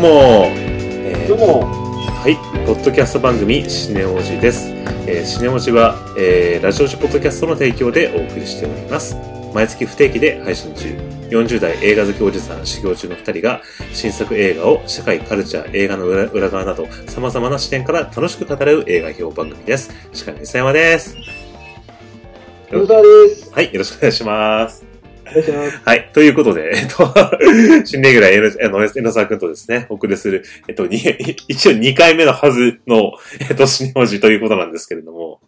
どうも、えーどうも、はい、ポッドキャスト番組シネオジです。えーシネオジは、えーラジオジポッドキャストの提供でお送りしております。毎月不定期で配信中。40代映画好きおじさん修行中の2人が新作映画を社会、カルチャー、映画の裏裏側など様々な視点から楽しく語る映画評番組です。司会の磯山です。はい、よろしくお願いします。はい。ということで、えっと、新レギュラー、えの、えの沢くんとですね、お送りする、えっと、一応2回目のはずの、えっと、シネオジということなんですけれども、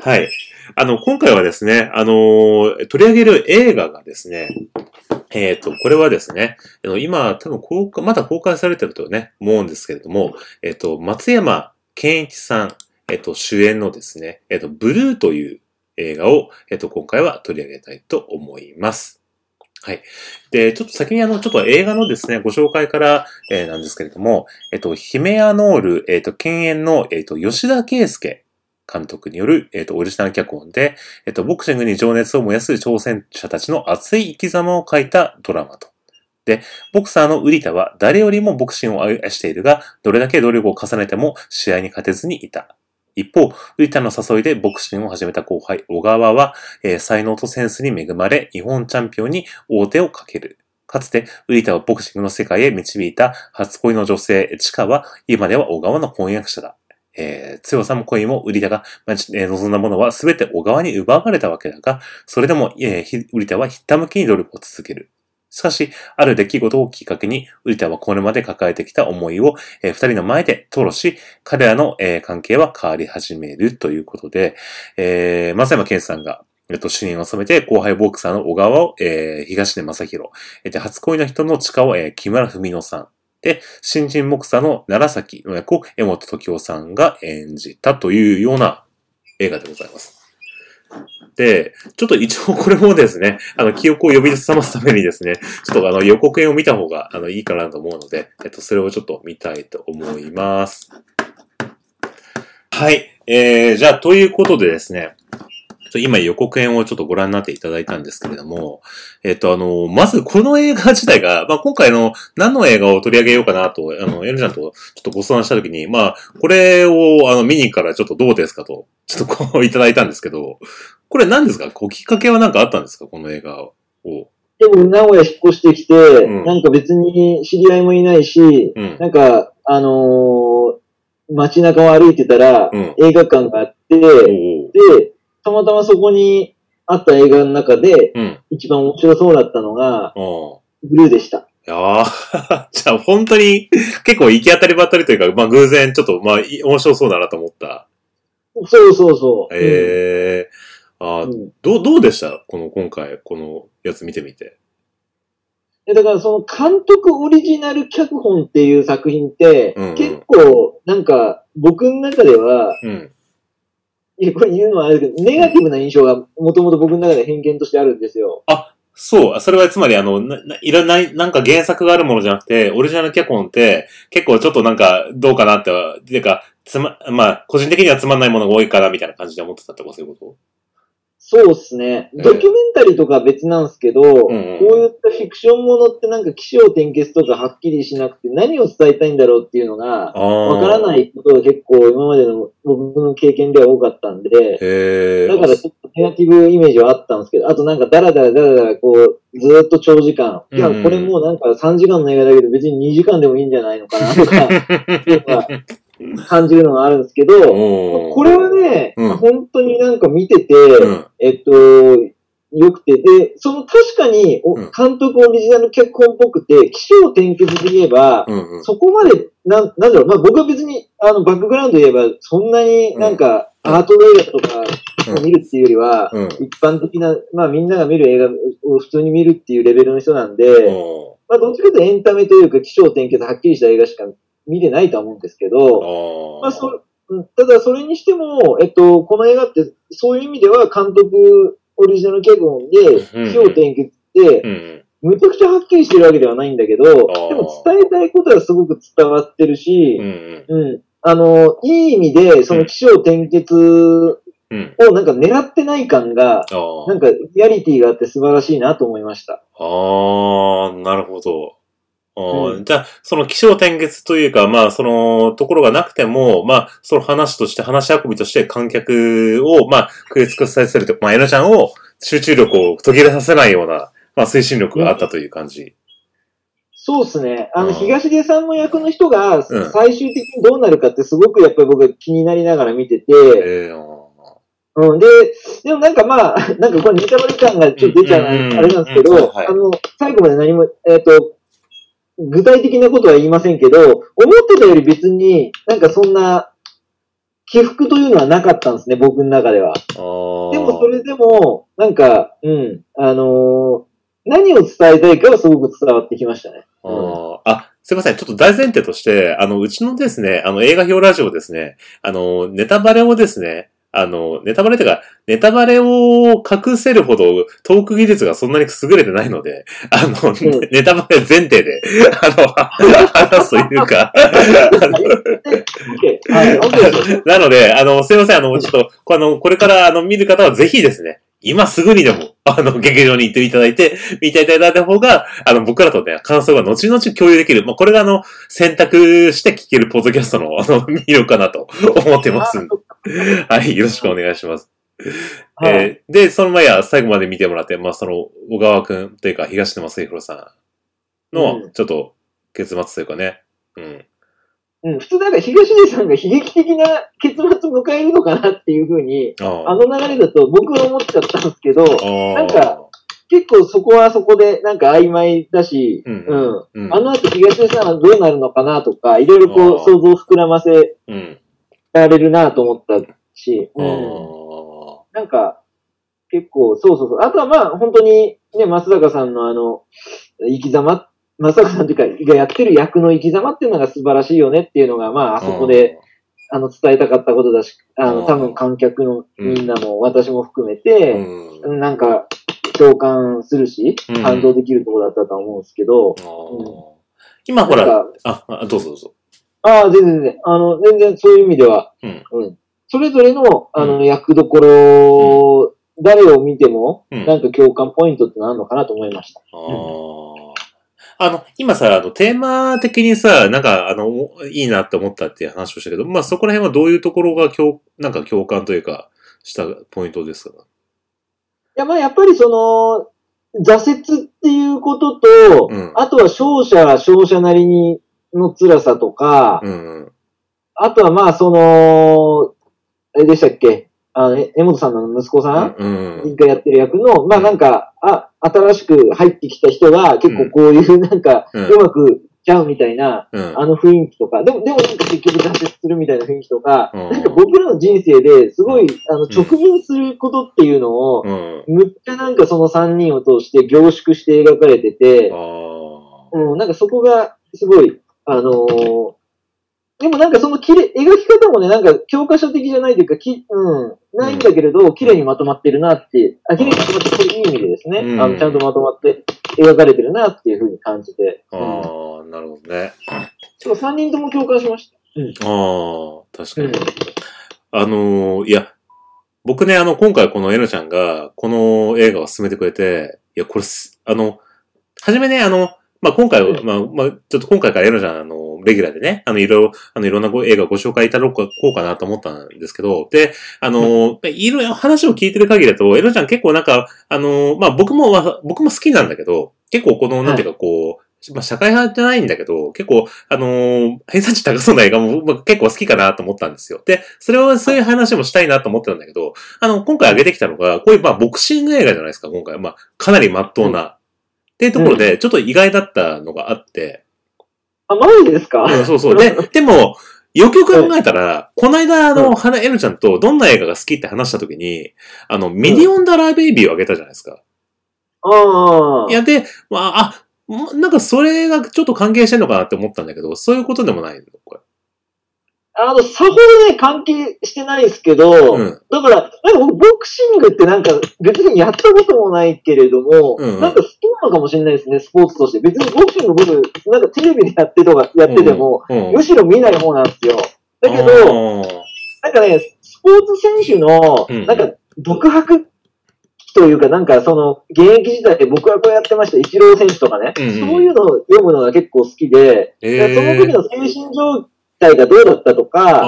はい。あの、今回はですね、あの、取り上げる映画がですね、えっ、と、これはですね、あの今、多分公開、まだ公開されてるとね、思うんですけれども、えっ、と、松山健一さん、えっ、と、主演のですね、えっ、と、ブルーという映画を、えっ、と、今回は取り上げたいと思います。はい。で、ちょっと先にあの、ちょっと映画のですね、ご紹介から、えーなんですけれども、えっ、と、ヒメアノール、えっ、と、犬猿の、えっ、と、吉田圭介監督による、えっ、と、オリジナル脚本で、えっ、と、ボクシングに情熱を燃やす挑戦者たちの熱い生き様を書いたドラマと。で、ボクサーのウリタは誰よりもボクシングを愛しているが、どれだけ努力を重ねても試合に勝てずにいた。一方、ウリタの誘いでボクシングを始めた後輩、小川は、えー才能とセンスに恵まれ、日本チャンピオンに大手をかける。かつて、ウリタをボクシングの世界へ導いた初恋の女性、チカは、今では小川の婚約者だ。えー強さも恋もウリタが、望んだものは全て小川に奪われたわけだが、それでも、えーウリタはひったむきに努力を続ける。しかし、ある出来事をきっかけに、ウリタはこれまで抱えてきた思いを、えー二人の前で吐露し、彼らの、えー関係は変わり始めるということで、えー、松山健さんが、えっと、主任を務めて、後輩ボクサーの小川を、えー東出正宏、えーで、初恋の人の地下を、えー木村文乃さん、で、新人ボクサーの奈良崎の役を江本時夫さんが演じたというような映画でございます。で、ちょっと一応これもですね、あの、記憶を呼び覚ますためにですね、ちょっとあの、予告編を見た方が、あの、いいかなと思うので、えっと、それをちょっと見たいと思います。はい。えー、じゃあ、ということでですね、今予告編をちょっとご覧になっていただいたんですけれども、えっと、あの、まずこの映画自体が、まあ、今回の何の映画を取り上げようかなと、あの、エルちゃんとちょっとご相談したときに、まあ、これを、あの、見に行くからちょっとどうですかと、ちょっとこういただいたんですけど、これ何ですか？こう、きっかけは何かあったんですか？この映画を。でも、名古屋引っ越してきて、うんなんか別に知り合いもいないし、うん。なんか、あのー街中を歩いてたら、うん。映画館があって、で、たまたまそこにあった映画の中で、うん。一番面白そうだったのが、ブルーでした。いやー じゃあ本当に結構行き当たりばったりというか、まあ偶然ちょっと、まあい面白そうだなと思った。そうそうそう。えー、あーうんうんどう、どうでした？この今回、このやつ見てみて。でだからその監督オリジナル脚本っていう作品って、うんうん結構なんか僕の中では、うん。いやこれ言うのはあれだけど、ネガティブな印象がもともと僕の中で偏見としてあるんですよ。あそう、それはつまりあの、な、ないらない、なんか原作があるものじゃなくて、オリジナル脚本って、結構ちょっとなんか、どうかなっては、ていうか、つま、まあ、個人的にはつまんないものが多いかな、みたいな感じで思ってたってことそういうこと？そうですね。ええドキュメンタリーとかは別なんですけど、こういったフィクションものってなんか起承転結とかはっきりしなくて何を伝えたいんだろうっていうのがわからい。ないことが結構今までの僕の経験では多かったんで、だからちょっとネガティブイメージはあったんですけど、あとなんかダラダラダラダラこうずーっと長時間。いや、これもうなんか3時間の映画だけど別に2時間でもいいんじゃないのかなとか、感じるのがあるんですけど、これはね、うん。本当になんか見てて、うん。えっと、良くて、で、その確かに、監督オリジナル脚本っぽくて、起承転結で言えば、うんうん。そこまで、なん、なんだろう、まあ僕は別に、あの、バックグラウンドで言えば、そんなになんか、うんアート映画とかうん見るっていうよりは、うん。一般的な、まあみんなが見る映画を普通に見るっていうレベルの人なんで、おまあどっちかというとエンタメというか、起承転結はっきりした映画しか見てないとは思うんですけーど、まあそうんただそれにしても、えっと、この映画って、そういう意味では監督オリジナル脚本で、うん起承転結ってう、んむちゃくちゃはっきりしてるわけではないんだけど、でーも伝えたいことはすごく伝わってるしうん、うん。うん。あの、いい意味で、その起承転結うん。をなんか狙ってない感が。なんかリアリティがあって素晴らしいなと思いました。ああ、なるほど。あーじゃあ、その気象転結というか、まあ、そのところがなくても、まあ、その話として、話し運びとして観客を、まあ、食い尽くさせると、まあ、エナちゃんを集中力を途切れさせないような、まあ、推進力があったという感じ。そうですね。あの、うん。東出さんの役の人がうん。最終的にどうなるかってすごくやっぱり僕は気になりながら見てて、ええあうん、で、でもなんかまあ、なんかこれネタバレ感がちょっと出ちゃうあれなんですけうんど、はいあの、最後まで何も、えっ、と、具体的なことは言いませんけど、思ってたより別になんかそんな起伏というのはなかったんですね、僕の中では。でもそれでも、なんか、うん、あのー何を伝えたいかはすごく伝わってきましたね。あーあ、すいません。ちょっと大前提として、あの、うちのですね、あの、映画表ラジオですね、あの、ネタバレをですね、あの、ネタバレってか、ネタバレを隠せるほどトーク技術がそんなに優れてないので、あの、んネタバレ前提で、あの、話すというか。なので、あの、すいません、あの、ちょっと、こあの、これから、あの、見る方はぜひですね、今すぐにでも、あの、劇場に行っていただいて、見ていただいた方が、あの、僕らとね、感想が後々共有できる。まあ、これが、あの、選択して聞けるポッドキャストの、あの、魅力かなと思ってますんで。はい、よろしくお願いします。はいえーで、その前は最後まで見てもらって、まあ、その、小川くんというか、東沼末広さんのう、ちょっと、結末というかね、うん。うん、普通なんか東出さんが悲劇的な結末迎えるのかなっていうふうに、ああの流れだと僕は思っちゃったんですけど、あなんか、結構そこはそこでなんか曖昧だし、うんうん。うん、あの後東出さんはどうなるのかなとか、いろいろこう想像を膨らませうん。られるなと思ったし、うん。あなんか、結構、そうそうそう。あとはまあ、本当に、ね、松坂さんのあの、生き様、松坂さんというか、がやってる役の生き様っていうのが素晴らしいよねっていうのが、まあ、あそこで、、あの、伝えたかったことだし、あの、うん多分観客のみんなも、私も含めうて、ん。なんか、共感するしうん、感動できるところだったと思うんですけど、今ほら、あどうぞどうぞ。ああ、全然全然、あの、全然そういう意味では、うん。うん。それぞれの、あの、う役どころ、誰を見ても、うん。なんか共感ポイントってのあるのかなと思いました。あの、今さ、あの、テーマ的にさ、なんか、あの、いいなって思ったっていう話をしたけど、まあ、そこら辺はどういうところが共、なんか共感というか、したポイントですか？いや、まあ、やっぱりその、挫折っていうことと、うん。あとは勝者は勝者なりにの辛さとか、うん。あとはまあ、その、あれでしたっけ？あの、え江本さんの息子さん、うん。がやってる役の、まあなんか、あ、新しく入ってきた人が結構こういう なんか、うまくちゃうみたいな、うん。あの雰囲気とか、でも、でもなんか結局挫折するみたいな雰囲気とか、うんなんか僕らの人生ですごい、あの、直面することっていうのを、うん。むっちゃなんかその3人を通して凝縮して描かれてて。うん、なんかそこがすごい、あのーでもなんかそのきれ描き方もね、なんか教科書的じゃないというか、きうん、ないんだけれど、綺麗にまとまってるなって、あ、綺麗にまとまって、これいい意味でですね、うんあの、ちゃんとまとまって描かれてるなっていうふうに感じて、うん、ああ、なるほどね。そう3人とも共感しました。ああ、確かに。うん。あのーいや、僕ね、あの、今回このエノちゃんが、この映画を進めてくれて、いや、これす、あの、はじめね、あの、まあ、今回は、うんまあ、まあ、ちょっと今回からエノちゃん、あの、レギュラーでね、あの、いろいろ、あの、いろんなご映画をご紹介いただこうかなと思ったんですけど、で、あの、いろいろ話を聞いてる限りだと、エノちゃん結構なんか、あの、まあ、僕も、わ僕も好きなんだけど、結構この、なんていうか、こう、まあ、社会派じゃないんだけど、結構、あのー偏差値高そうな映画も、まあ、結構好きかなと思ったんですよ。で、それを、そういう話もしたいなと思ってたんだけど、あの、今回挙げてきたのが、こういう、まあ、ボクシング映画じゃないですか、今回。まあ、かなり真っ当な。っていうところで、ちょっと意外だったのがあって、あ、マジですか？うんそうそう。で、でも、よくよく考えたら、この間、あの、花エルちゃんとどんな映画が好きって話したときに、あの、ミリオンダラーベイビーをあげたじゃないですか。ああ。いや、で、まあ、あ、もなんかそれがちょっと関係してんのかなって思ったんだけど、そういうことでもないの？これ。あの、さほどね、関係してないですけど、うん。だから、なんか僕、ボクシングってなんか、別にやったこともないけれども、うんうん。なんかのかもしれないですね、スポーツとして。別にボクシング僕、なんかテレビでやってとか、やってても、うん、うん。むしろ見ない方なんですよ。だけど、ど、なんかね、スポーツ選手の、うん。なんか、独白というか、なんかその、現役時代で僕はこうやってました、イチロー選手とかね、うんうん。そういうのを読むのが結構好きで、その時の精神状態がどうだったとか、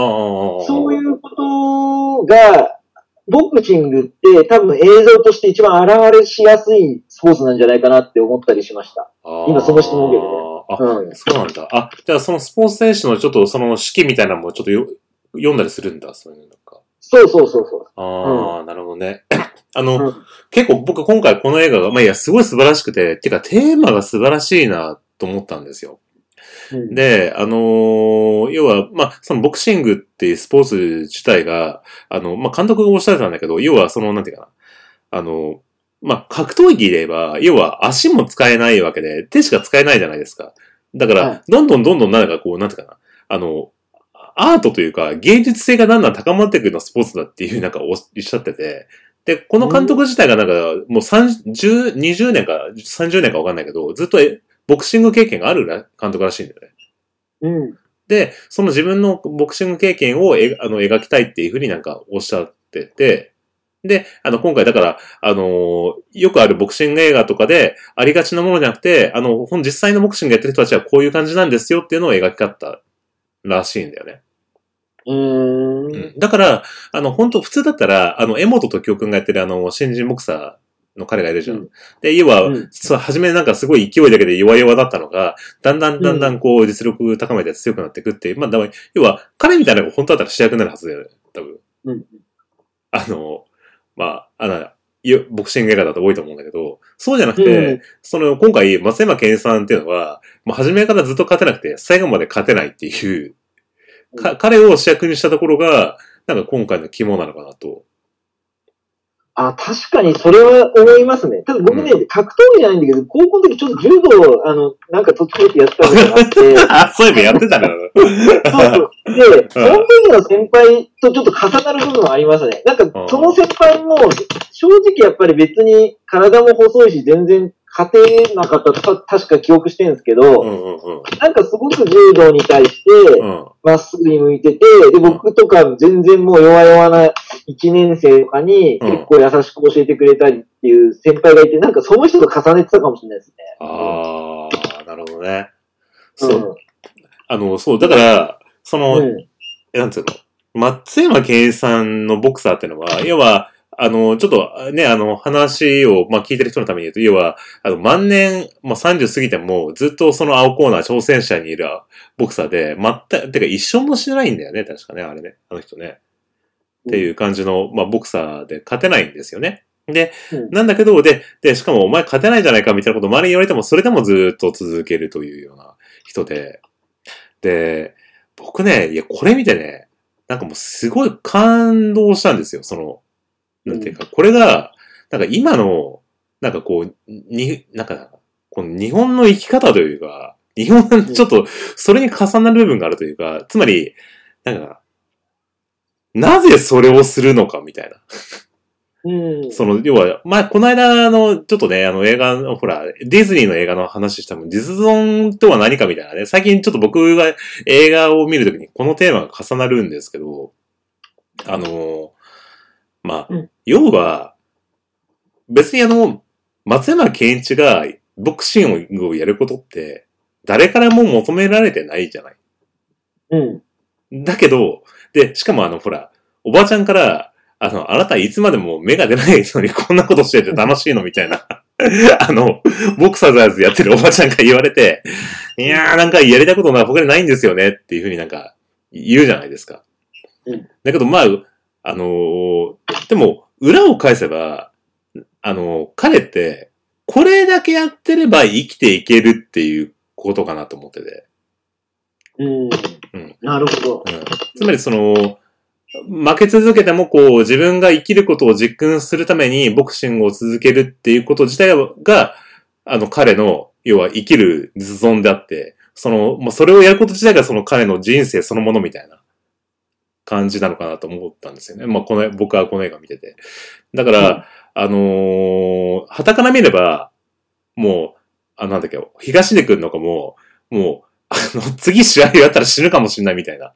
そういうことが、ボクシングって多分映像として一番現れしやすいスポーツなんじゃないかなって思ったりしました。今その質問を受けてねあ、うん。そうなんだ。あ、じゃあそのスポーツ選手のちょっとその式みたいなのもちょっとよ読んだりするんだ、そういうのなんか。そうそうそうそう。ああ、なるほどね。あの、うん結構僕今回この映画が、まあいや、すごい素晴らしくて、てかテーマが素晴らしいなと思ったんですよ。うん。で、あのー要は、まあ、そのボクシングっていうスポーツ自体が、あの、まあ、監督がおっしゃってたんだけど、要はその、なんていうかな、あの、まあ、格闘技で言えば、要は足も使えないわけで、手しか使えないじゃないですか。だから、はい。どんどんどんどんなんかこう、なんていうかな、あの、アートというか、芸術性がだんだん高まっていくようなスポーツだっていう、なんかおっしゃってて、で、この監督自体がなんか、もう30、20年か30年かわかんないけど、ずっとえボクシング経験があるな監督らしいんだよね。うん。で、その自分のボクシング経験をえあの描きたいっていうふうになんかおっしゃってて、で、あの、今回だから、あのーよくあるボクシング映画とかでありがちなものじゃなくて、あの、実際のボクシングやってる人たちはこういう感じなんですよっていうのを描き方ったらしいんだよね。うーん。うんだから、あの、本当普通だったら、あの、江本時夫くんがやってるあの、新人ボクサーの彼がいるじゃん。うん。で、要は、うん。そう、初めなんかすごい勢いだけで弱々だったのが、だんだんだんだんこう、実力高めて強くなっていくっていう、まあ、だ要は、彼みたいなのが本当だったら主役になるはずだよね、多分。うん。あの、まあ、あの、よボクシング映画だと多いと思うんだけど、そうじゃなくて、うん。その、今回、松山健さんっていうのは、もう初めからずっと勝てなくて、最後まで勝てないっていう、か彼を主役にしたところが、なんか今回の肝なのかなと。あ、確かにそれは思いますね。ただ僕ね、格闘技じゃないんだけど、高校の時ちょっと柔道を、あの、なんか途中でやってたことがあって、あ、そういえばやってたな。そうそう。で、その時の先輩とちょっと重なる部分はありますね。なんか、その先輩も、正直やっぱり別に体も細いし、全然勝てなかったとか確か記憶してるんですけうど、んうんうん。なんかすごく柔道に対して、うん。まっすぐに向いてて、で、僕とか全然もう弱々な1年生とかにうん結構優しく教えてくれたりっていう先輩がいて、なんかその人と重ねてたかもしれないですね。ああ、なるほどね。うんそう。あの、そう、だから、その、うん。なんつうの、松山健さんのボクサーってのは、要は、あの、ちょっとね、あの、話を、まあ、聞いてる人のために言うと、要は、あの、万年、まあ、30過ぎても、ずっとその青コーナー挑戦者にいるボクサーで、全く、てか一勝もしてないんだよね、確かね、あれね、あの人ね。っていう感じの、まあ、ボクサーで勝てないんですよね。で、うんなんだけど、で、で、しかもお前勝てないじゃないかみたいなことを周りに言われても、それでもずっと続けるというような人で、で、僕ね、いや、これ見てね、なんかもうすごい感動したんですよ、その、なんていうか、これが、なんか今の、なんかこう、に、なんか、この日本の生き方というか、日本のちょっと、それに重なる部分があるというか、つまり、なんか、なぜそれをするのかみたいな。うん。その、要は、まあ、この間の、ちょっとね、あの映画の、ほら、ディズニーの映画の話したもん、実存とは何かみたいなね、最近ちょっと僕が映画を見るときにこのテーマが重なるんですけど、あの、まあ、うん要は、別にあの、松山健一がボクシングをやることって、誰からも求められてないじゃない。うん。だけど、で、しかもあの、ほら、おばあちゃんから、あの、あなたいつまでも目が出ないのにこんなことしてて楽しいのみたいな。あの、ボクサーズやってるおばちゃんが言われて、いやーなんかやりたいことな他にないんですよねっていうふうになんか言うじゃないですか。うんだけどまあ、あのーでも、裏を返せば、あのー彼って、これだけやってれば生きていけるっていうことかなと思ってて。うん。うんなるほど。うんつまりその、負け続けてもこう自分が生きることを実感するためにボクシングを続けるっていうこと自体が、あの彼の、要は生きる実存であって、その、まあ、それをやること自体がその彼の人生そのものみたいな感じなのかなと思ったんですよね。まあ、この、僕はこの映画見てて。だから、うんあのー、旗から見れば、もう、あ、なんだっけ、東出くんのかも、もう、あの、次試合やったら死ぬかもしれないみたいな。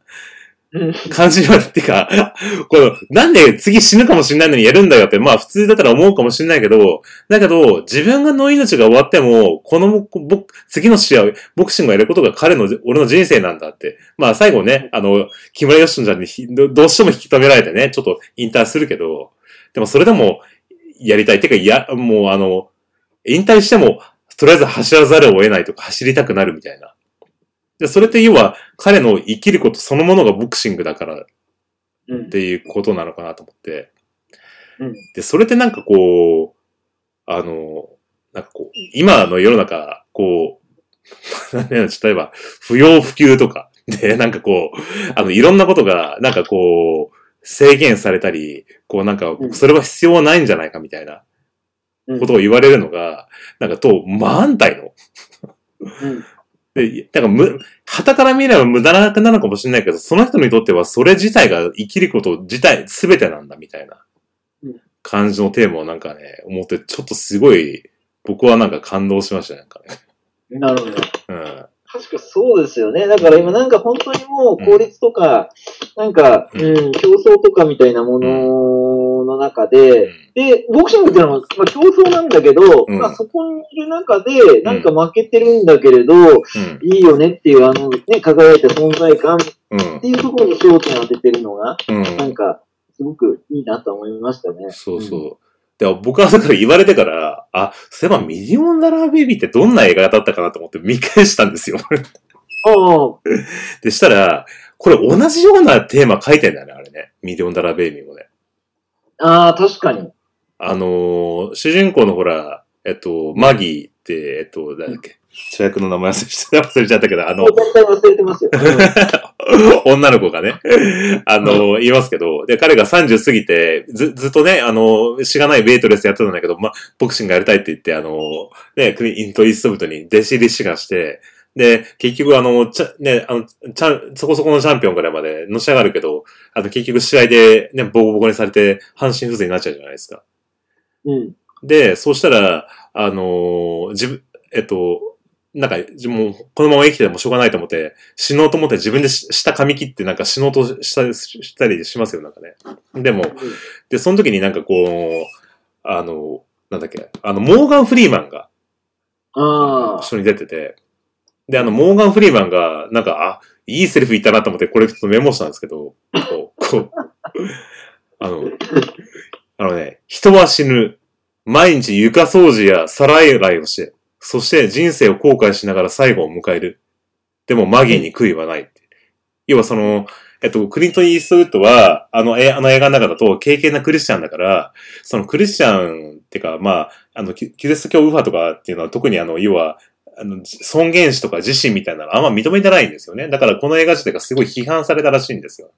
感じは、ってか、この、なんで次死ぬかもしれないのにやるんだよって、まあ普通だったら思うかもしれないけど、だけど、自分がの命が終わっても、このぼ、次の試合、ボクシングをやることが彼の、俺の人生なんだって。まあ最後ね、あの、木村義ちゃんにどどうしても引き止められてね、ちょっと引退するけど、でもそれでも、やりたい。ってか、いや、もうあの、引退しても、とりあえず走らざるを得ないとか、走りたくなるみたいな。で、それって要は、彼の生きることそのものがボクシングだからうんっ。ていうことなのかなと思って。うん。で、それってなんかこう、あの、なんかこう、今の世の中、こう、例えば、不要不急とか、で、なんかこう、あの、いろんなことが、なんかこう、制限されたり、こうなんかう、んそれは必要ないんじゃないかみたいなうんことを言われるのが、なんかと、真反対の？うん。で、だからむ、旗から見れば無駄なくなるのかもしれないけど、その人にとってはそれ自体が生きること自体全てなんだみたいなうん感じのテーマをなんかね、思って、ちょっとすごい、僕はなんか感動しましたね、なんかね。なるほど。うん。確かそうですよね。だから今なんか本当にもう効率とか、なんか、ううん、競争とかみたいなものの中うで、んで、ボクシングっていうのは、まあ、競争なんだけど、うんまあそこにいる中で、なんか負けてるんだけれど、うん。いいよねっていう、あのね、輝いた存在感っうん。ていうところに焦点を当ててるのが、うん。なんか、すごくいいなと思いましたね。そうそう。で僕はだから言われてから、あ、そういえばミリオンダラーベイビーってどんな映画だったかなと思って見返したんですよ。ああ、でしたら、これ同じようなテーマ書いてんだよね、あれね。ミリオンダラーベイビーもね。ああ、確かに。あのー主人公のほら、えっと、マギーって、えっと、誰だっけ、主役の名前忘れちゃったけど、あのもう、大体忘れてますよ。女の子がね、あの、言いますけど、で、彼が30過ぎて、ず、ずっとね、あの、しがないウェイトレスやってたんだけど、ま、ボクシングやりたいって言って、あの、ね、クリイントイーストブトに弟子入り志願して、で、結局あの、ちゃ、ね、あの、ちゃん、そこそこのチャンピオンぐらいまでのし上がるけど、あの、結局試合でね、ボコボコにされて、半身不随になっちゃうじゃないですか。うん。で、そうしたら、あのー自分、えっと、なんか、自もう、このまま生きててもしょうがないと思って、死のうと思って自分でし下噛み切ってなんか死のうとしたりしたりしますよ、なんかね。でも、で、その時になんかこう、あの、なんだっけ、あの、モーガン・フリーマンがああ一。緒に出てて、で、あの、モーガン・フリーマンが、なんか、あ、いいセリフ言ったなと思って、これちょっとメモしたんですけど、こう、こう、あの、あのね、人は死ぬ。毎日床掃除や皿洗いをして、そして人生を後悔しながら最後を迎える。でもマギーに悔いはない。要はその、えっと、クリントン・イーストウッドは、あの、えあの映画の中だと、敬虔なクリスチャンだから、そのクリスチャンってか、まあ、あの、キキリスト教右派とかっていうのは特にあの、要は、あの、尊厳死とか自身みたいなのあんま認めてないんですよね。だからこの映画自体がすごい批判されたらしいんですよ。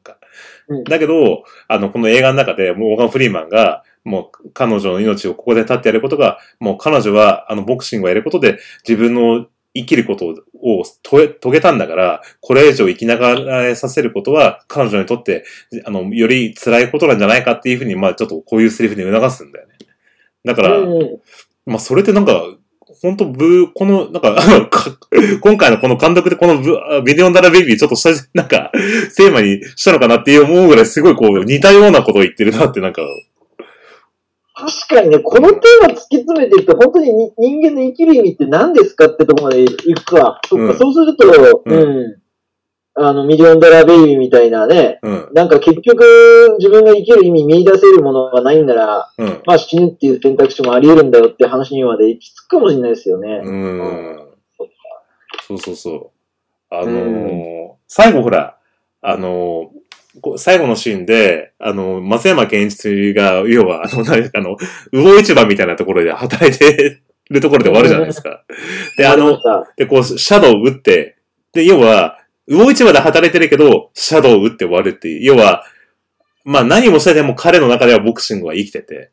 だけど、あの、この映画の中で、モーガン・フリーマンが、もう彼女の命をここで立ってやることが、もう彼女は、あの、ボクシングをやることで、自分の生きることを遂げ遂げたんだから、これ以上生きながらさせることは、彼女にとって、あの、より辛いことなんじゃないかっていうふうに、まあちょっとこういうセリフで促すんだよね。だから、うんまあ、それってなんか、本当ブー、この、なんか、今回のこの監督でこのブあビデオンダラベイビーちょっとした、なんか、テーマにしたのかなって思うぐらいすごいこう、似たようなことを言ってるなってなんか、確かにね、このテーマ突き詰めていくと、本当にに人間の生きる意味って何ですかってところまで行くか。そっか、うんそうすると、ううんん。あの、ミリオンダラーベイビーみたいなね、うん、なんか結局、自分が生きる意味見出せるものがないんなら、うん、まあ死ぬっていう選択肢もあり得るんだよって話にまで行き着くかもしれないですよね。うーん。そうそうそう。あのー最後ほら、あのー最後のシーンで、あの、松山健一が、要は、あの、何あの、魚市場みたいなところで働いてるところで終わるじゃないですか。で、あので、こう、シャドウを打って、で、要は、魚市場で働いてるけど、シャドウを打って終わるっていう。要は、まあ何もしてでも彼の中ではボクシングは生きてて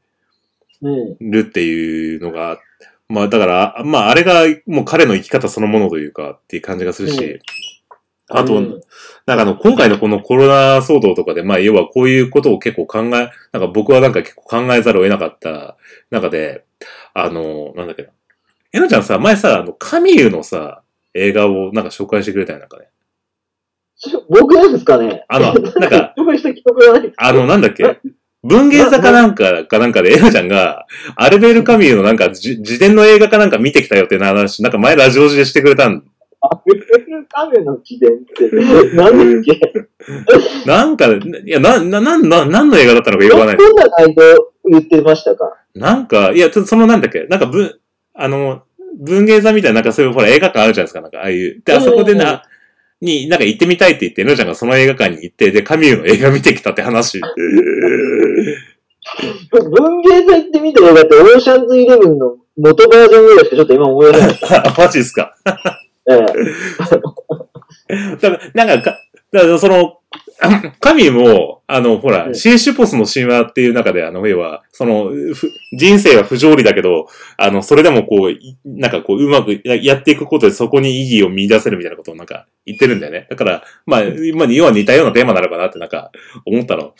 うん。るっていうのが、まあだから、まああれがもう彼の生き方そのものというかっていう感じがするし、うんあと、うんなんかあの、今回のこのコロナ騒動とかで、まあ要はこういうことを結構考え、なんか僕はなんか結構考えざるを得なかった中で、あの、なんだっけな。えのちゃんさ、前さ、あの、カミユのさ、映画をなんか紹介してくれたよ、なんかね。僕なんですかね？あの、なんか。あの、なんだっけ？文芸座かなんか、かなんかで、エナちゃんが、アルベール・カミューのなんか、じ自伝の映画かなんか見てきたよってな話、なんか前ラジオ時でしてくれたん。アベルカメの起源って、何だっけ？なんか、いや、な、な、な、な、何の映画だったのかよくわかんない。どんな内容言ってましたか？なんか、いや、そのなんだっけ？なんか、文、あの、文芸座みたいな、なんかそういう、ほら、映画館あるじゃないですか、なんか、ああいう。で、あそこでな、に、なんか行ってみたいって言って、エナちゃんがその映画館に行って、で、カミューの映画見てきたって話。文芸祭って見た映画って、オーシャンズイレブンの元バージョンぐらいしかちょっと今思えない。あ、マジですか。ええ だから、なんかか、だからその、神も、あの、ほら、うんシーシュポスの神話っていう中で、あの、要は、その、ふ人生は不条理だけど、あの、それでもこう、いなんかこう、うまくややっていくことでそこに意義を見出せるみたいなことをなんか言ってるんだよね。だから、まあ、まあ、要は似たようなテーマなのかなってなんか思ったの。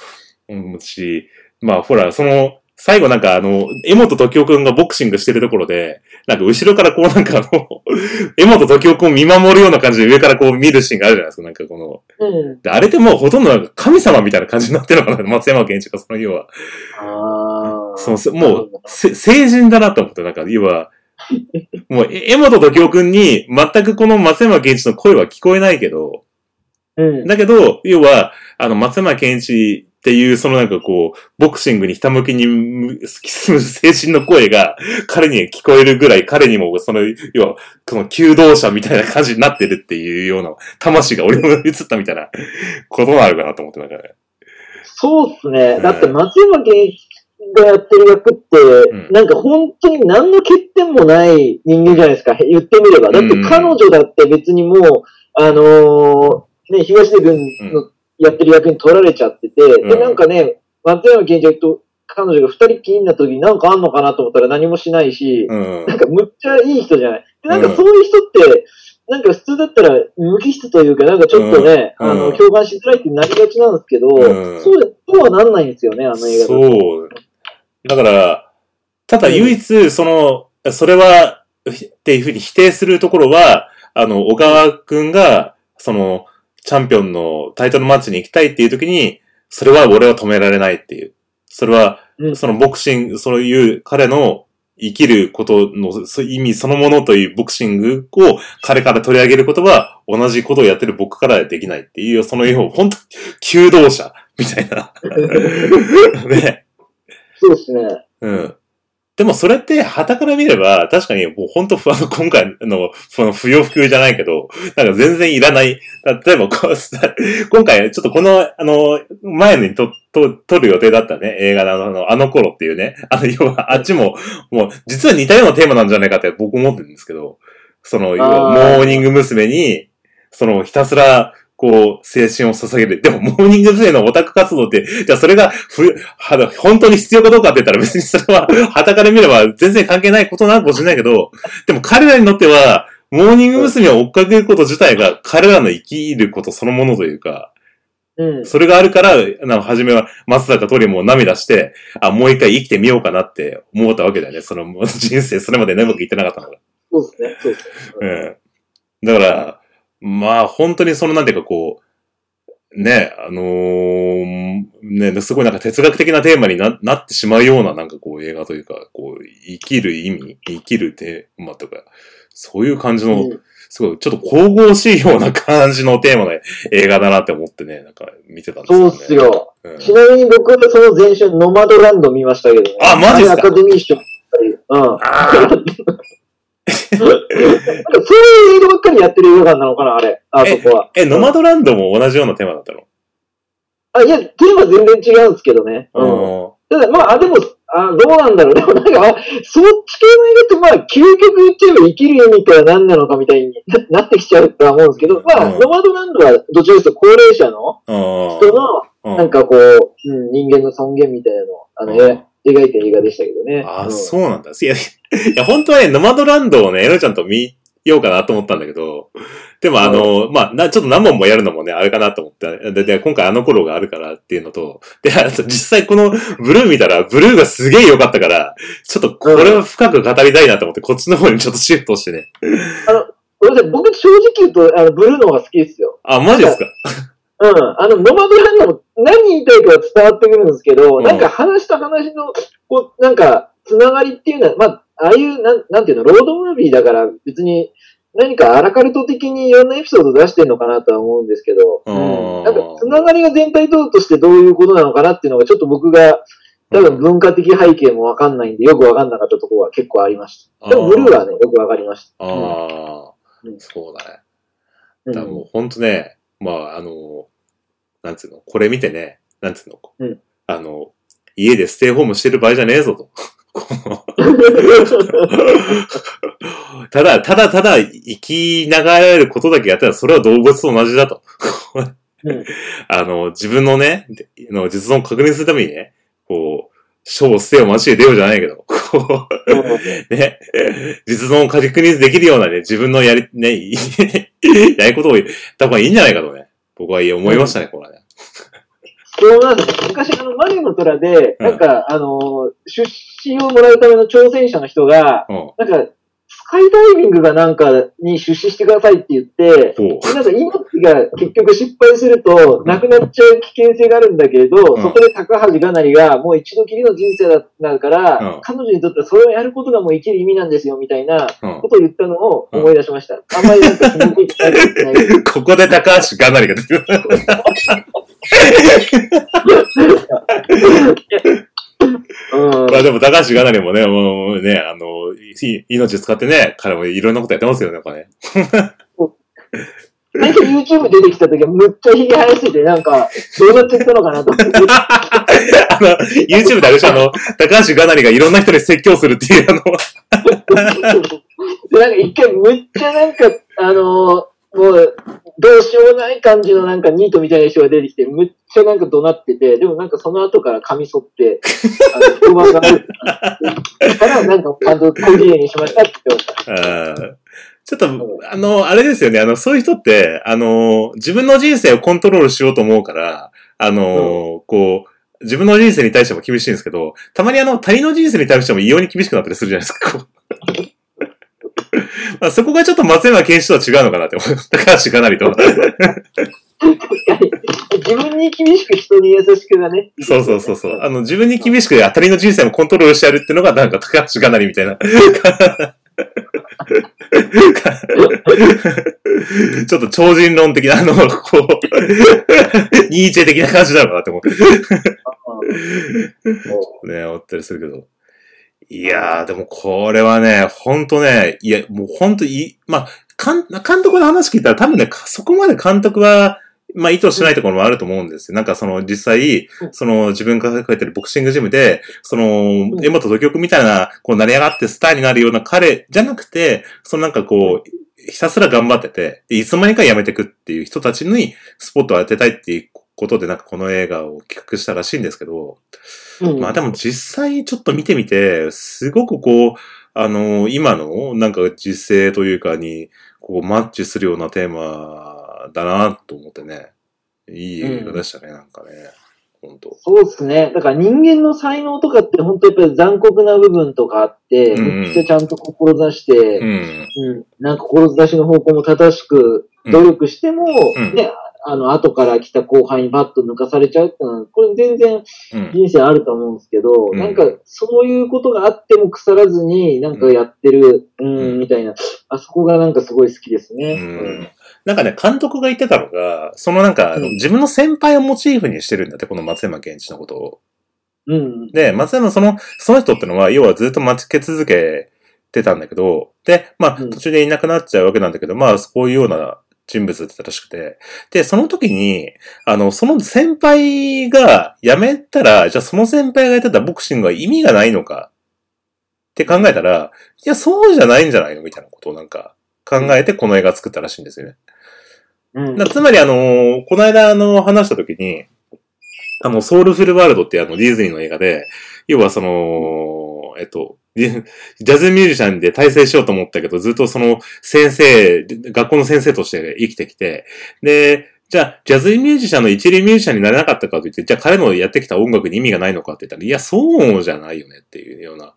うん、し、まあ、ほら、その、最後なんかあの、江本時夫くんがボクシングしてるところで、なんか後ろからこうなんかあの、江本時夫くんを見守るような感じで上からこう見るシーンがあるじゃないですか。なんかこの、うん。であれってもうほとんどなんか神様みたいな感じになってるのかな松山健一がその要は。ああ。そのせもう、せ成人だなと思って、なんか要は、もう、え江本時夫くんに全くこの松山健一の声は聞こえないけど、うん。だけど、要は、あの、松山健一っていう、そのなんかこう、ボクシングにひたむきにむ突き進む精神の声が、彼に聞こえるぐらい、彼にも、その、要は、この求道者みたいな感じになってるっていうような、魂が俺に移ったみたいなことなるかなと思って、なんかね。そうっすね。うんだって松山健一がやってる役って、んなんか本当に何の欠点もない人間じゃないですか。言ってみれば。だってうん彼女だって別にもう、あのーね、東出君のやってる役に取られちゃってて、うんで、なんかね、松山健一と彼女が二人きりになった時になんかあんのかなと思ったら何もしないし、うん。なんかむっちゃいい人じゃない。で、なんうんかそういう人って、なんか普通だったら無機質というか、なんかちょっとね、うんあの、うん共感しづらいってなりがちなんですけど、うんそう、そうはなんないんですよね、あの映画。そう。だから、ただ唯一、その、それは、っていうふうに否定するところは、あの、小川くんが、その、チャンピオンのタイトルマッチに行きたいっていう時に、それは俺は止められないっていう。それは、うんそのボクシング、そういう彼の生きることの意味そのものというボクシングを彼から取り上げることは同じことをやってる僕からはできないっていう、その要は本当求道者みたいな。ね。そうですね。うん。でもそれって、旗から見れば、確かにもう本当、あの、今回の、その不要不急じゃないけど、なんか全然いらない。例えばこう、今回、ちょっとこの、あの、前にと、と、撮る予定だったね、映画のあの、あの頃っていうね、あの、要は、あっちも、もう、実は似たようなテーマなんじゃないかって僕思ってるんですけど、その、モーニング娘。に、その、ひたすら、こう、青春を捧げる。でも、モーニング娘。のオタク活動って、じゃあそれが、ふ、は、本当に必要かどうかって言ったら別にそれは、旗から見れば全然関係ないことなのかもしれないけど、でも彼らにとっては、モーニング娘。を追っかけること自体が彼らの生きることそのものというか、うん。それがあるから、あの、初めは松坂桃李も涙して、あ、もう一回生きてみようかなって思ったわけだよね。その 人生、それまでね、うまくいってなかったのが。そうですね。そうですね。うん。だから、まあ、本当にその、なんていうかこう、ね、あのーね、すごいなんか哲学的なテーマにななってしまうようななんかこう映画というか、こう、生きる意味、生きるテーマとか、そういう感じの、うんすごい、ちょっと神々しいような感じのテーマの映画だなって思ってね、なんか見てたんですよね。そうっすよ。うんちなみに僕はその前週、ノマドランド見ましたけどね。あマジっすか？アカデミー賞。うん。そういう映画ばっかりやってる映画館なのかな、あれ。あそこは。え、ノマドランドも同じようなテーマだったの？あ、いや、テーマ全然違うんですけどね。うん。うんただ、まあ、あ、でも、あ、どうなんだろう。でもなんか、まあそっち系の映画って、まあ、究極言っちゃえば生きる意味っては何なのかみたいにななってきちゃうとは思うんですけど、まあ、うんノマドランドはどちらかというと高齢者のうん人の、うんなんかこう、うん、人間の尊厳みたいなのを、あの、描いた映画でしたけどね。あ、うんそうなんだ。いや、いや、本当はね、ノマドランドをね、エロちゃんと見ようかなと思ったんだけど、でもあの、まあ、な、ちょっと何本もやるのもね、あれかなと思って、で、で今回あの頃があるからっていうのと、で、あと実際このブルー見たら、ブルーがすげえ良かったから、ちょっとこれを深く語りたいなと思って、こっちの方にちょっとシフトしてね。ごめんなさい、僕正直言うと、あの、ブルーの方が好きですよ。あ、マジですか？うん。あの、ノマドランドも何言いたいかは伝わってくるんですけど、うんなんか話と話の、こう、なんか、つながりっていうのは、まあ、ああいう、なん、なんていうの、ロードムービーだから別に、何かアラカルト的にいろんなエピソード出してんのかなとは思うんですけど、うんなんか、つながりが全体像としてどういうことなのかなっていうのが、ちょっと僕が、多分文化的背景もわかんないんで、よくわかんなかったところは結構ありました。でも、ブルーはね、よくわかりました。ああ、うんそうだね。うんだもうほんとね、まあ、あの、なんつうの、これ見てね、なんつうの、うんあの、家でステイホームしてる場合じゃねえぞと。ただ、ただただ生きながらえることだけやったら、それは動物と同じだと。うん あの、自分のね、での実存を確認するためにね、こう、書を捨てよ街へ出ようじゃないけど、こう、ね、実存を確認できるようなね、自分のやり、ね、やりことを言った方がいいんじゃないかとね、僕は思いましたね、これはね。そうなんです。昔、あの、マリオの虎で、うんなんか、あの、出資をもらうための挑戦者の人が、うん。なんか、スカイダイビングがなんかに出資してくださいって言って。なんか命が結局失敗すると、なくなっちゃう危険性があるんだけれど、んそこで高橋がなりが、もう一度きりの人生だなるから、うん彼女にとってはそれをやることがもう生きる意味なんですよ、みたいなうんことを言ったのを思い出しました。あんまりなんか気持ちいないここで高橋がなりが出てくる。うんまあでも高橋がなりもね、もうね、あの、い命使ってね、彼もいろんなことやってますよね、やっぱね。最初 YouTube 出てきた時はむっちゃひげ生やしてて、なんか、どうなっちゃったのかなと思って。あの、YouTube であれでしょ、あの、高橋がなりがいろんな人に説教するっていう、あの、で、なんか一回むっちゃなんか、あのーもう、どうしようもない感じのなんかニートみたいな人が出てきて、むっちゃなんか怒鳴ってて、でもなんかその後から髪剃って、あの、不満があるから、なんかちゃんと小綺麗にしましたって言ってました。ちょっと、あの、あれですよね、あの、そういう人って、あの、自分の人生をコントロールしようと思うから、あの、こう、自分の人生に対しても厳しいんですけど、たまにあの、他人の人生に対しても異様に厳しくなったりするじゃないですか、こう。まあ、そこがちょっと松山健一とは違うのかなって思う。高橋かなりと。自分に厳しく人に優しくがね。そうそうそうそう。あの、自分に厳しく当たりの人生もコントロールしてやるっていうのが、なんか高橋かなりみたいな。ちょっと超人論的な、あの、こう、ニーチェ的な感じなのかなって思ってね、思ったりするけど。いやー、でもこれはね、ほんとね、いや、もうほんとい、まあ、監監督の話聞いたら多分ね、そこまで監督は、まあ意図してないところもあると思うんですよ。なんかその実際う、んその自分が書いてるボクシングジムで、その、ん江本土局みたいな、こう成り上がってスターになるような彼じゃなくて、そのなんかこう、ひたすら頑張ってて、でいつの間にか辞めてくっていう人たちにスポットを当てたいっていうことでなんかこの映画を企画したらしいんですけど、うんまあでも実際ちょっと見てみて、すごくこう、あの、今のなんか実勢というかに、こうマッチするようなテーマだなと思ってね。いい映画でしたね、なんかね。本当そうですね。だから人間の才能とかって本当やっぱり残酷な部分とかあって、うんうんめっちゃちゃんと志して、うん。うん、なんか志の方向も正しく努力しても、うんね、あの、後から来た後輩にバッと抜かされちゃうってのは、これ全然うん。人生あると思うんですけど、うんなんかそういうことがあっても腐らずに、なんかやってる、うん、うんみたいな、あそこがなんかすごい好きですね。うんなんかね、監督が言ってたのが、そのなんか、あのうん自分の先輩をモチーフにしてるんだって、この松山健一のことを。うん。うん。で、松山その、その人ってのは、要はずっと待ちけ続けてたんだけど、で、まあ、うん途中でいなくなっちゃうわけなんだけど、まあ、そういうような人物だったらしくて、で、その時に、あの、その先輩が辞めたら、じゃあその先輩がやってたボクシングは意味がないのか？って考えたら、いや、そうじゃないんじゃないの？みたいなことをなんか考えてこの映画作ったらしいんですよね。うん。だつまりあの、この間あの話した時に、あの、ソウルフルワールドってあのディズニーの映画で、要はその、えっと、ジャズミュージシャンで体制しようと思ったけど、ずっとその先生、学校の先生として生きてきて、で、じゃあ、ジャズミュージシャンの一流ミュージシャンになれなかったかと言って、じゃあ彼のやってきた音楽に意味がないのかって言ったら、いや、そうじゃないよねっていうような、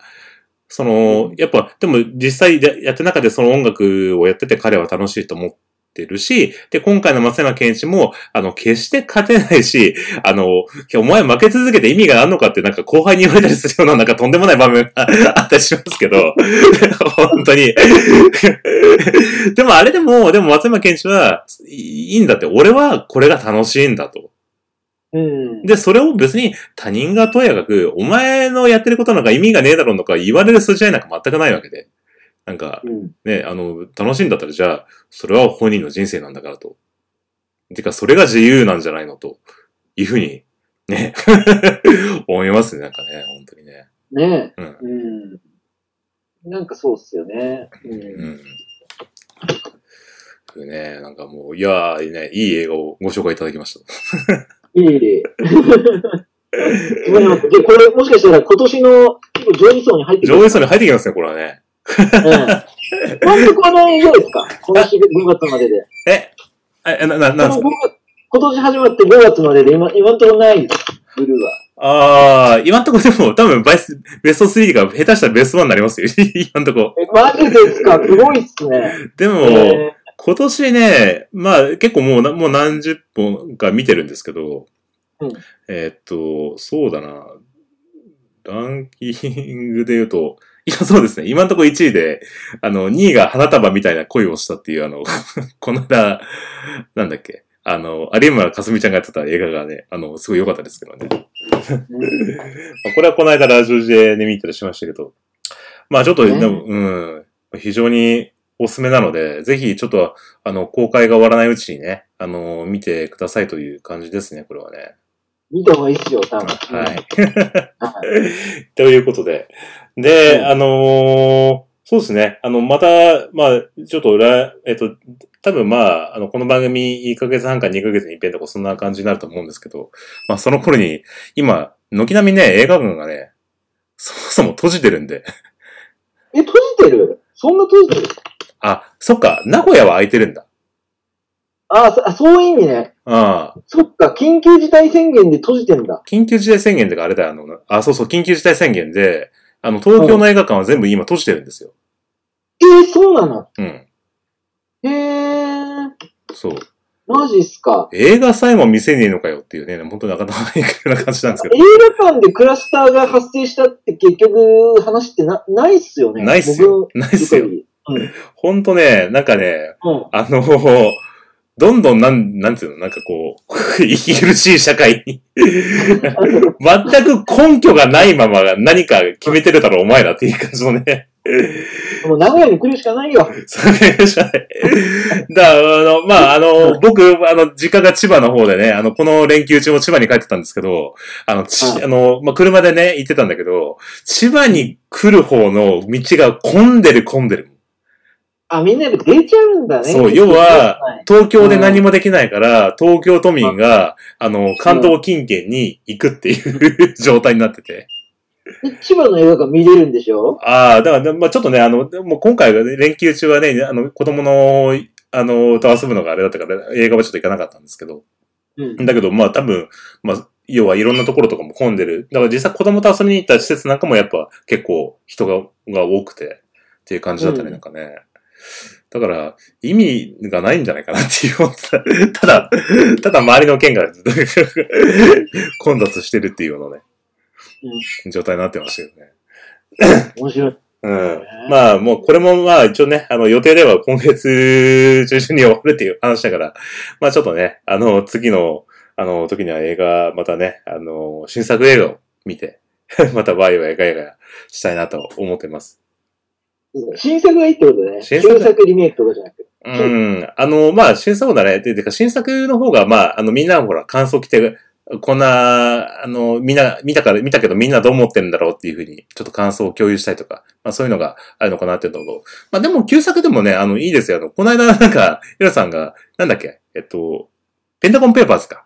その、やっぱ、でも実際でやってる中でその音楽をやってて彼は楽しいと思ってるし、で、今回の松山健一も、あの、決して勝てないし、あの、お前負け続けて意味があるのかってなんか後輩に言われたりするようななんかとんでもない場面が あったりしますけど、本当に。でもあれでも、でも松山健一はいいんだって、俺はこれが楽しいんだと。うん。で、それを別に他人がとやかく、お前のやってることなんか意味がねえだろうのか言われる筋合いなんか全くないわけで。なんか、うん。ね、あの、楽しいんだったらじゃあ、それは本人の人生なんだからと。てか、それが自由なんじゃないのというふうに、ね、思いますね、なんかね、本当にね。ねうん。うん。なんかそうっすよね。う。うんん。ね、なんかもう、いやー、ね、いい映画をご紹介いただきました。いい これもしかしたら今年の上位層に入ってくる。上映層に入ってきますね、これはね。うん。監督は何曜ですか？今年5月までで。え、え、な、な、なんですか？この5月今年始まって5月までで今、今んところない。ブルーは。あー、今んとこでも多分バイス、ベスト3が下手したらベスト1になりますよ。今んとこ。え、マジですか？すごいっすね。でも、え今年ね、まあ結構もうな、もう何十本か見てるんですけど、うんえーっと、そうだな、ランキングで言うと、いや、そうですね。今んとこ1位で、あの、2位が花束みたいな恋をしたっていう、あの、この間、なんだっけ、あの、有村架純ちゃんがやってた映画がね、あの、すごい良かったですけどね。これはこの間ラジオでね、見たりしましたけど、まあちょっと、ねでも、うん、非常におすすめなので、ぜひちょっと、あの、公開が終わらないうちにね、あの、見てくださいという感じですね、これはね。見た方がいいっすよ、多分。はい。はい。ということで。で、うんあのーそうですね。あの、また、まあ、ちょっと裏、えっと、多分まあ、あの、この番組1ヶ月半か2ヶ月に一遍とかそんな感じになると思うんですけど、まあ、その頃に、今、軒並みね、映画館がね、そもそも閉じてるんで。え、閉じてる？そんな閉じてる？あ、そっか、名古屋は空いてるんだ。あそあ、そういう意味ね。ああ、そっか、緊急事態宣言で閉じてんだ。緊急事態宣言とかあれだよ、あの、あ、そうそう、緊急事態宣言で、あの、東京の映画館は全部今閉じてるんですよ。えー、そうなの？うん。へー、そう。マジっすか？映画さえも見せねえのかよっていうね、本当なかなかいくような感じなんですけど映。画館でクラスターが発生したって結局話ってな、ないっすよね。ないっすよ僕。ないっすよ。うん。ほんとね、なんかね、うん。あの、どんどんなん、なんていうの、なんかこう、息苦しい社会に、全く根拠がないまま何か決めてるだろう、お前らっていう感じのね。もう名古屋に来るしかないよ。それじゃない。だから、あの、まあ、あの、僕、あの、実家が千葉の方でね、あの、この連休中も千葉に帰ってたんですけど、あの、ちうんあの、まあ、車でね、行ってたんだけど、千葉に来る方の道が混んでる混んでる。あ、みんなやっぱ出ちゃうんだね。そう要ははい東京で何もできないから、東京都民が、あの、関東近県に行くっていう 状態になってて。で千葉の映画館見れるんでしょ？ああ、だから、まあちょっとね、あの、もう今回はね、連休中はね、あの、子供の、あの、と遊ぶのがあれだったから、映画はちょっと行かなかったんですけど。うん。だけど、まあ多分、まあ、要はいろんなところとかも混んでる。だから実際子供と遊びに行った施設なんかもやっぱ結構人がが多くてっていう感じだったね、うんなんかね。だから、意味がないんじゃないかなっていう。ただ、ただ周りの県が混雑してるっていうようなね、状態になってましたよね。面白い。うん。まあ、もうこれもまあ一応ね、あの予定では今月中旬に終わるっていう話だから、まあちょっとね、あの次の、あの時には映画、またね、あの、新作映画を見て、またワイワイガヤガヤしたいなと思ってます。新作がいいってことね。新作旧作リメイクとかじゃなくて。うん。あの、まあ、新作だね。で、てか、新作の方が、まあ、あの、みんなほら、感想来て、こんな、あの、みんな、見たから、見たけどみんなどう思ってるんだろうっていうふうに、ちょっと感想を共有したいとか、まあそういうのがあるのかなっていうのと、まあでも、旧作でもね、あの、いいですよ。あの、この間、なんか、ヒロさんが、なんだっけ、えっと、ペンタゴンペーパーズか。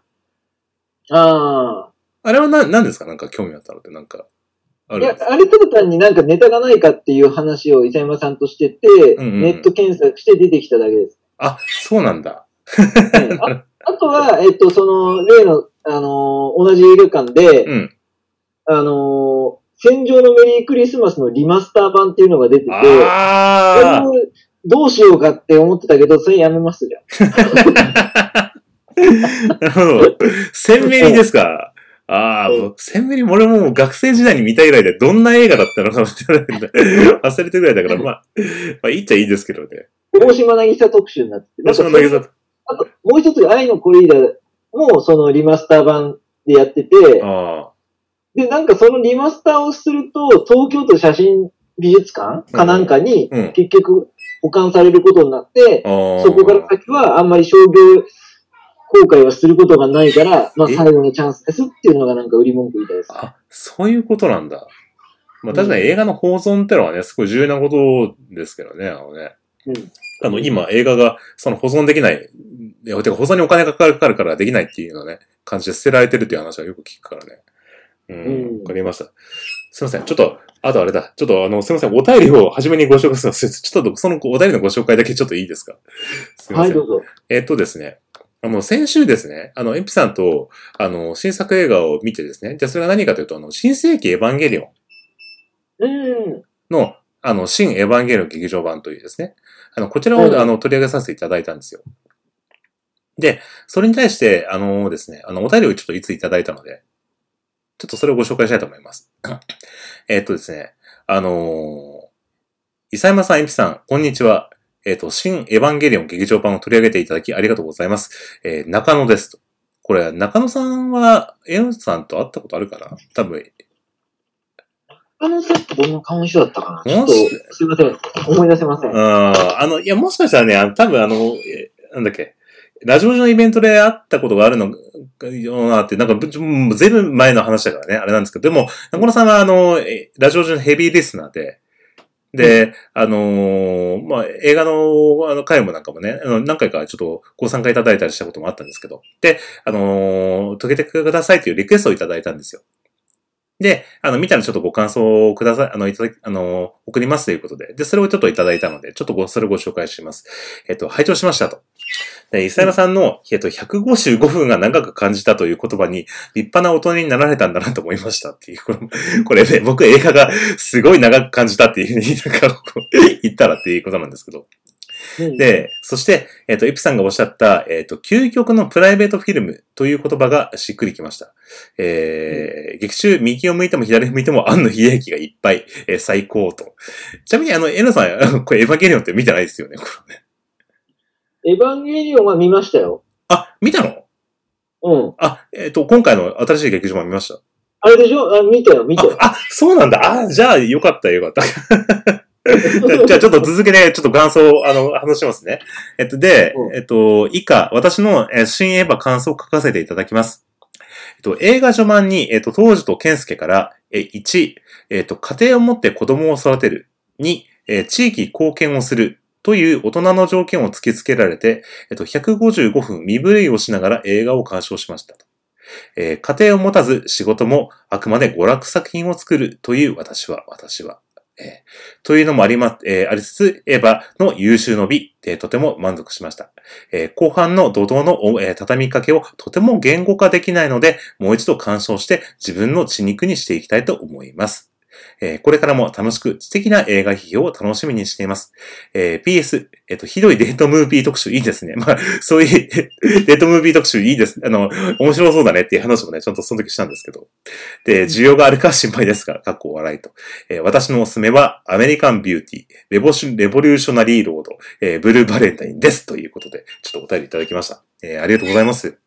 ああれはな、何ですか？なんか興味あったのって、なんか、ああ。いるや、あれただ単になんかネタがないかっていう話を伊佐山さんとしてて、んうんネット検索して出てきただけです。あ、そうなんだ。うんああとは、えっと、その、例の、あのー同じ映画館で、うん。あのー戦場のメリークリスマスのリマスター版っていうのが出てて、ああこれどうしようかって思ってたけど、それやめますじゃん。なるほど。センメリですか？ああ、うんもうセンメリ、俺もう学生時代に見たぐらいで、どんな映画だったのか 忘れてるぐらいだから、まあ、まあ、いいっちゃいいですけどね。大島渚特集になってて。私も投げさあと、もう一つ、愛のコリーダも、そのリマスター版でやってて、あで、なんかそのリマスターをすると、東京都写真美術館かなんかにうん、結局保管されることになって、あ。ああ。そこから先はあんまり商業公開はすることがないから、まあえ？最後のチャンスですっていうのがなんか売り文句みたいです。あ、そういうことなんだ。まあ確かに映画の保存ってのはね、すごい重要なことですけどね、あのね。うんあの、今映画がその保存できない、いやてか保存にお金がかかるからできないっていうようなね、感じで捨てられてるっていう話はよく聞くからね。うん、うんわかりました。すいません。ちょっと、あとあれだ。ちょっとあの、すいません。お便りを初めにご紹介するのちょっとそのお便りのご紹介だけちょっといいですか？すいまはい、せん。どうぞ。えっとですね。あの、先週ですね、あの、エピさんと、あの、新作映画を見てですね、じゃあそれが何かというと、あの、新世紀エヴァンゲリオンうん。の、あの、新エヴァンゲリオン劇場版というですね、あの、こちらを、うんあの、取り上げさせていただいたんですよ。で、それに対して、あのですね、あの、お便りをちょっといついただいたので、ちょっとそれをご紹介したいと思います。えっとですね、あのー、伊佐山さん、エピさん、こんにちは。えっ、と、新エヴァンゲリオン劇場版を取り上げていただきありがとうございます。えー中野ですと。これ、中野さんは、エノさんと会ったことあるかな？多分、あのさっきどんな顔の人だったかな？ちょっと、すいません。思い出せません。ああの、いや、もしかしたらね、あの多分あの、えなんだっけ、ラジオのイベントで会ったことがあるのようなって、なんか、ぶもうずいぶん前の話だからね、あれなんですけど、でも、中野さんはあの、えラジオ上のヘビーリスナーで、で、あのーまあ、映画の、あの、回もなんかもね、あの何回かちょっとご参加いただいたりしたこともあったんですけど、で、あのー解けてくださいというリクエストをいただいたんですよ。で、あの、見たらちょっとご感想をください、あの、いただき、あの、送りますということで、で、それをちょっといただいたので、ちょっとご、それをご紹介します。えっと、拝聴しましたと。で、伊佐山さんの、えっと、155分が長く感じたという言葉に、立派な大人になられたんだなと思いましたっていう、これ、これね、僕映画がすごい長く感じたっていうふうに、なんか言ったらっていうことなんですけど。うん、で、そして、えっ、と、エピさんがおっしゃった、えっ、と、究極のプライベートフィルムという言葉がしっくりきました。えー劇中、右を向いても左を向いても、庵野秀明がいっぱい、えー最高と。ちなみに、あの、エナさん、これ、エヴァンゲリオンって見てないですよね、これね。エヴァンゲリオンは見ましたよ。あ、見たの？うん。あ、えっ、と、今回の新しい劇場版見ました。あれでしょ？あ見たよ、見たよ。あ、あ、そうなんだ。あ、じゃあ、よかった、よかった。じゃあ、ちょっと続けて、ちょっと感想を、あの、話しますね。えっと、でう、んえっと、以下、私の、えー新エヴァ感想を書かせていただきます。えっと、映画序盤に、えっと、当時と健介から、え、1、えっと、家庭を持って子供を育てる。2、えー地域貢献をする。という大人の条件を突きつけられて、えっと、155分身震いをしながら映画を鑑賞しました。えー家庭を持たず仕事もあくまで娯楽作品を作るという私は、私は。えーというのもありま、えーありつつ、エヴァの優秀の美、えーとても満足しました。えー後半の怒涛の、えー畳みかけをとても言語化できないので、もう一度鑑賞して自分の血肉にしていきたいと思います。えーこれからも楽しく知的な映画批評を楽しみにしています。えー PS、えっ、と、ひどいデートムービー特集いいですね。まあ、そういう デートムービー特集いいです。あの、面白そうだねっていう話もね、ちゃんとその時したんですけど。で、需要があるか心配ですが、かっこ笑いと。えー私のおすすめは、アメリカンビューティー、レボシュレボリューショナリーロード、えーブルーバレンタインです。ということで、ちょっとお便りいただきました。えーありがとうございます。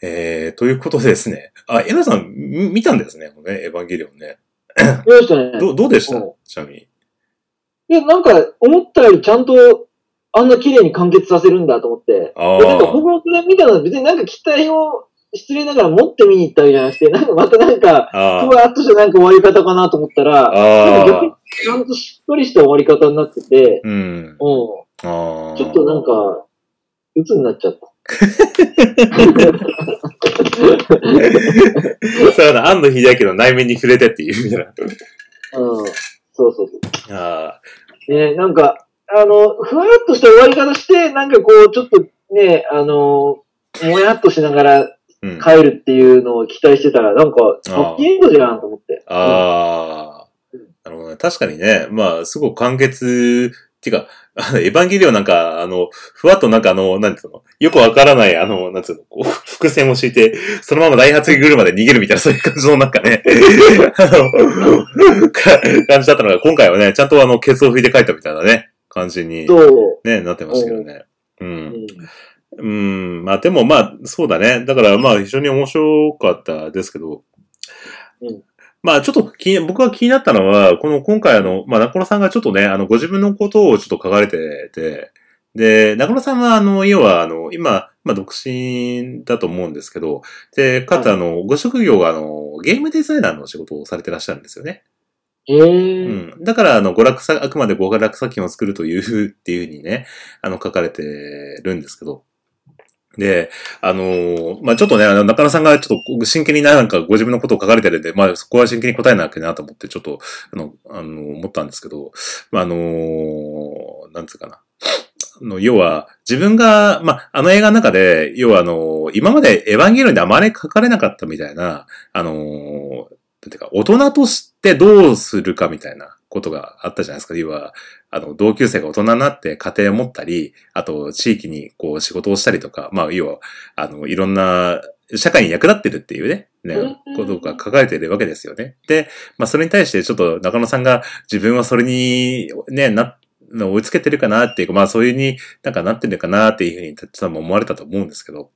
えー、ということでですね。あ、エナさん、み見たんですね、このね、エヴァンゲリオンね。見ましたね。どう、どうでした？うんちなみに。いや、なんか、思ったよりちゃんと、あんな綺麗に完結させるんだと思って。あでなんか、あ。僕もそれ見たのは別になんか期待を失礼ながら持って見に行ったわけじゃなくて、なんかまたなんか、あふわっとしたなんか終わり方かなと思ったら、あ。なんか逆にああ。ちゃんとしっかりした終わり方になってて、うん。うああ。ん。ちょっとなんか、鬱になっちゃった。それは安野秀明の内面に触れてっていうみたいな。うん。そうそうそう。あね、なんか、あの、ふわっとした終わり方して、なんかこう、ちょっとね、あの、もやっとしながらうん。帰るっていうのを期待してたら、なんか、ハッピーエンドじゃんと思って。ああうん、なるほどね。確かにね、まあ、すごく簡潔、っていうか、あの、エヴァンゲリオンなんか、あの、ふわっとなんかあの、なんていうの、よくわからない、あの、なんていうの、こう、伏線を敷いて、そのまま大発に来るまで逃げるみたいな、そういう感じのなんかね、あの、か感じだったのが、今回はね、ちゃんとあの、ケツを拭いて帰ったみたいなね、感じに。ね、なってましたけどね。う。うんんうん、まあでもまあ、そうだね。だからまあ、非常に面白かったですけど、うんまあちょっと気に、僕が気になったのは、この今回あの、まあ中野さんがちょっとね、あの、ご自分のことをちょっと書かれてて、で、中野さんはあの、要はあの、今、まあ独身だと思うんですけど、で、かつはいあの、ご職業があの、ゲームデザイナーの仕事をされてらっしゃるんですよね。ええうん。だから、あの、娯楽さ、あくまで娯楽作品を作るという、っていうふうにね、あの、書かれてるんですけど。で、あのーまあ、ちょっとね、あの、中野さんがちょっと真剣になんかご自分のことを書かれてるんで、まあ、そこは真剣に答えなきゃなと思って、ちょっと、あの、あの、思ったんですけど、まあ、あのーなんつうかな。あの、要は、自分が、まあ、あの映画の中で、要はあの、今までエヴァンゲリオンであまり書かれなかったみたいな、あのーなんていうか、大人としてどうするかみたいなことがあったじゃないですか。要は、あの、同級生が大人になって家庭を持ったり、あと、地域にこう仕事をしたりとか、まあ、要は、あの、いろんな、社会に役立ってるっていうね、ねうん、ことが書かれてるわけですよね。で、まあ、それに対してちょっと中野さんが自分はそれに、ね、な、追いつけてるかなっていうか、まあ、そういうになんかなってるかなっていうふうに、多分思われたと思うんですけど、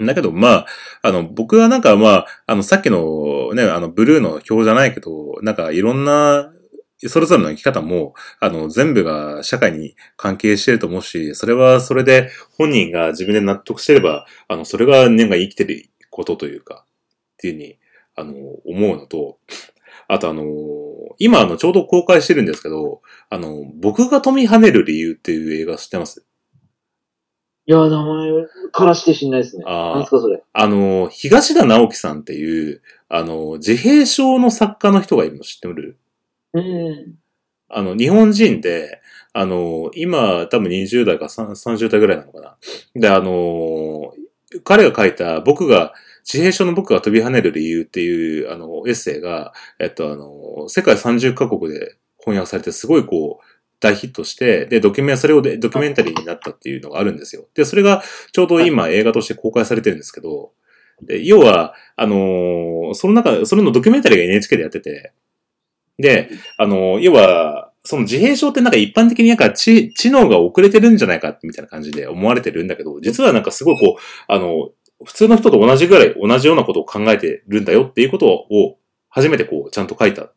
だけど、まあ、あの、僕はなんかまあ、あの、さっきのね、あの、ブルーの表じゃないけど、なんかいろんな、それぞれの生き方も、あの、全部が社会に関係してると思うし、それはそれで本人が自分で納得してれば、あの、それがね、が生きてることというか、っていうふうに、あの、思うのと、あとあの、今あの、ちょうど公開してるんですけど、あの、僕が富跳ねる理由っていう映画知ってます？いや、名前からして知んないですね。あーなんすか、それ？あの、東田直樹さんっていう、あの、自閉症の作家の人がいるの知ってるうん。あの、日本人で、あの、今、多分20代か3 30代ぐらいなのかな。で、あの、彼が書いた、僕が、自閉症の僕が飛び跳ねる理由っていう、あの、エッセイが、えっと、あの、世界30カ国で翻訳されて、すごいこう、大ヒットして、で、ドキュメン、それをでドキュメンタリーになったっていうのがあるんですよ。で、それがちょうど今映画として公開されてるんですけど、で要は、あのーその中、それのドキュメンタリーが NHK でやってて、で、あのー要は、その自閉症ってなんか一般的になんか知知能が遅れてるんじゃないかみたいな感じで思われてるんだけど、実はなんかすごいこう、あの、普通の人と同じぐらい同じようなことを考えてるんだよっていうことを初めてこう、ちゃんと書いた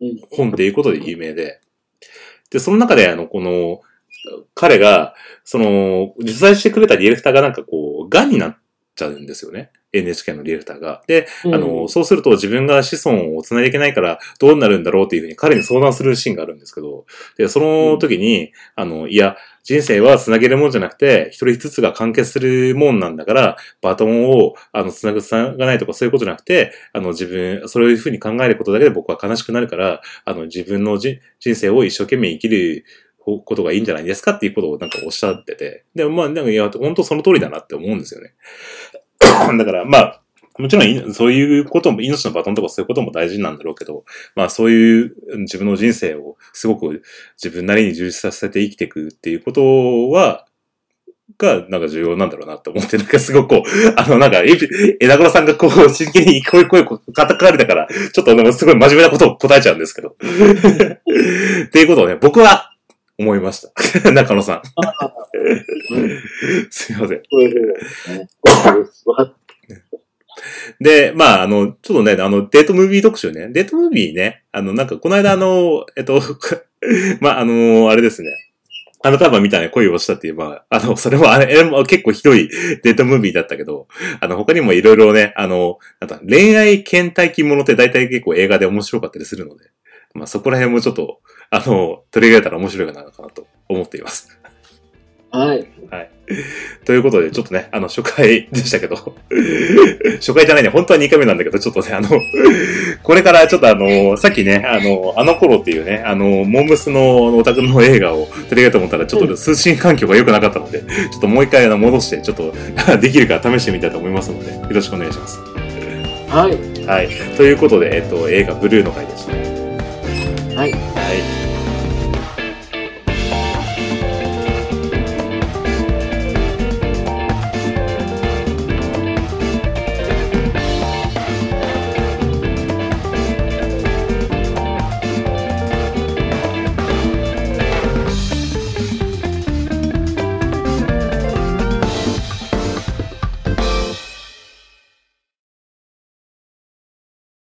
うん。本っていうことで有名で。で、その中で、あの、この、彼が、その、実在してくれたディレクターがなんかこう、癌になっちゃうんですよね。NHK のディレクターが。で、あの、そうすると自分が子孫を繋いでいけないからどうなるんだろうっていうふうに彼に相談するシーンがあるんですけど、で、その時に、あの、いや、人生は繋げるもんじゃなくて、一人ずつが完結するもんなんだから、バトンを、あの、繋ぐ、繋がないとかそういうことじゃなくて、あの、自分、そういうふうに考えることだけで僕は悲しくなるから、あの、自分のじ人生を一生懸命生きることがいいんじゃないですかっていうことをなんかおっしゃってて、でもまあ、なんかいや、本当その通りだなって思うんですよね。だから、まあ、もちろん、そういうことも、命のバトンとかそういうことも大事なんだろうけど、まあそういう自分の人生をすごく自分なりに充実させて生きていくっていうことは、が、なんか重要なんだろうなって思って、なんかすごくこう、あの、なんか、え枝倉さんがこう、真剣にこういう声を叩かれたから、ちょっとなんかすごい真面目なことを答えちゃうんですけど。っていうことをね、僕は思いました。中野さん。すいません。でまあ、あの、ちょっとね、あの、デートムービー特集ね。デートムービーね、あの、なんか、この間、あの、えっと、まあ、あの、あれですね。あなたはみたいな恋をしたっていう、まあ、あの、それも、あれも結構ひどいデートムービーだったけど、あの、他にもいろいろね、あの、なんか恋愛倦怠期ものって大体結構映画で面白かったりするので、まあ、そこら辺もちょっと、あの、取り上げたら面白いかなのかなと思っています。はい。はい。ということで、ちょっとね、あの、初回でしたけど、初回じゃないね、本当は2回目なんだけど、ちょっとね、あの、これからちょっとあの、さっきね、あの、あの頃っていうね、あの、モームスのオタクの映画を取り上げと思ったら、ちょっと通信環境が良くなかったので、ちょっともう一回あの戻して、ちょっと できるか試してみたいと思いますので、よろしくお願いします。はい。はい。ということで、えっと、映画ブルーの回でした。はい。はい。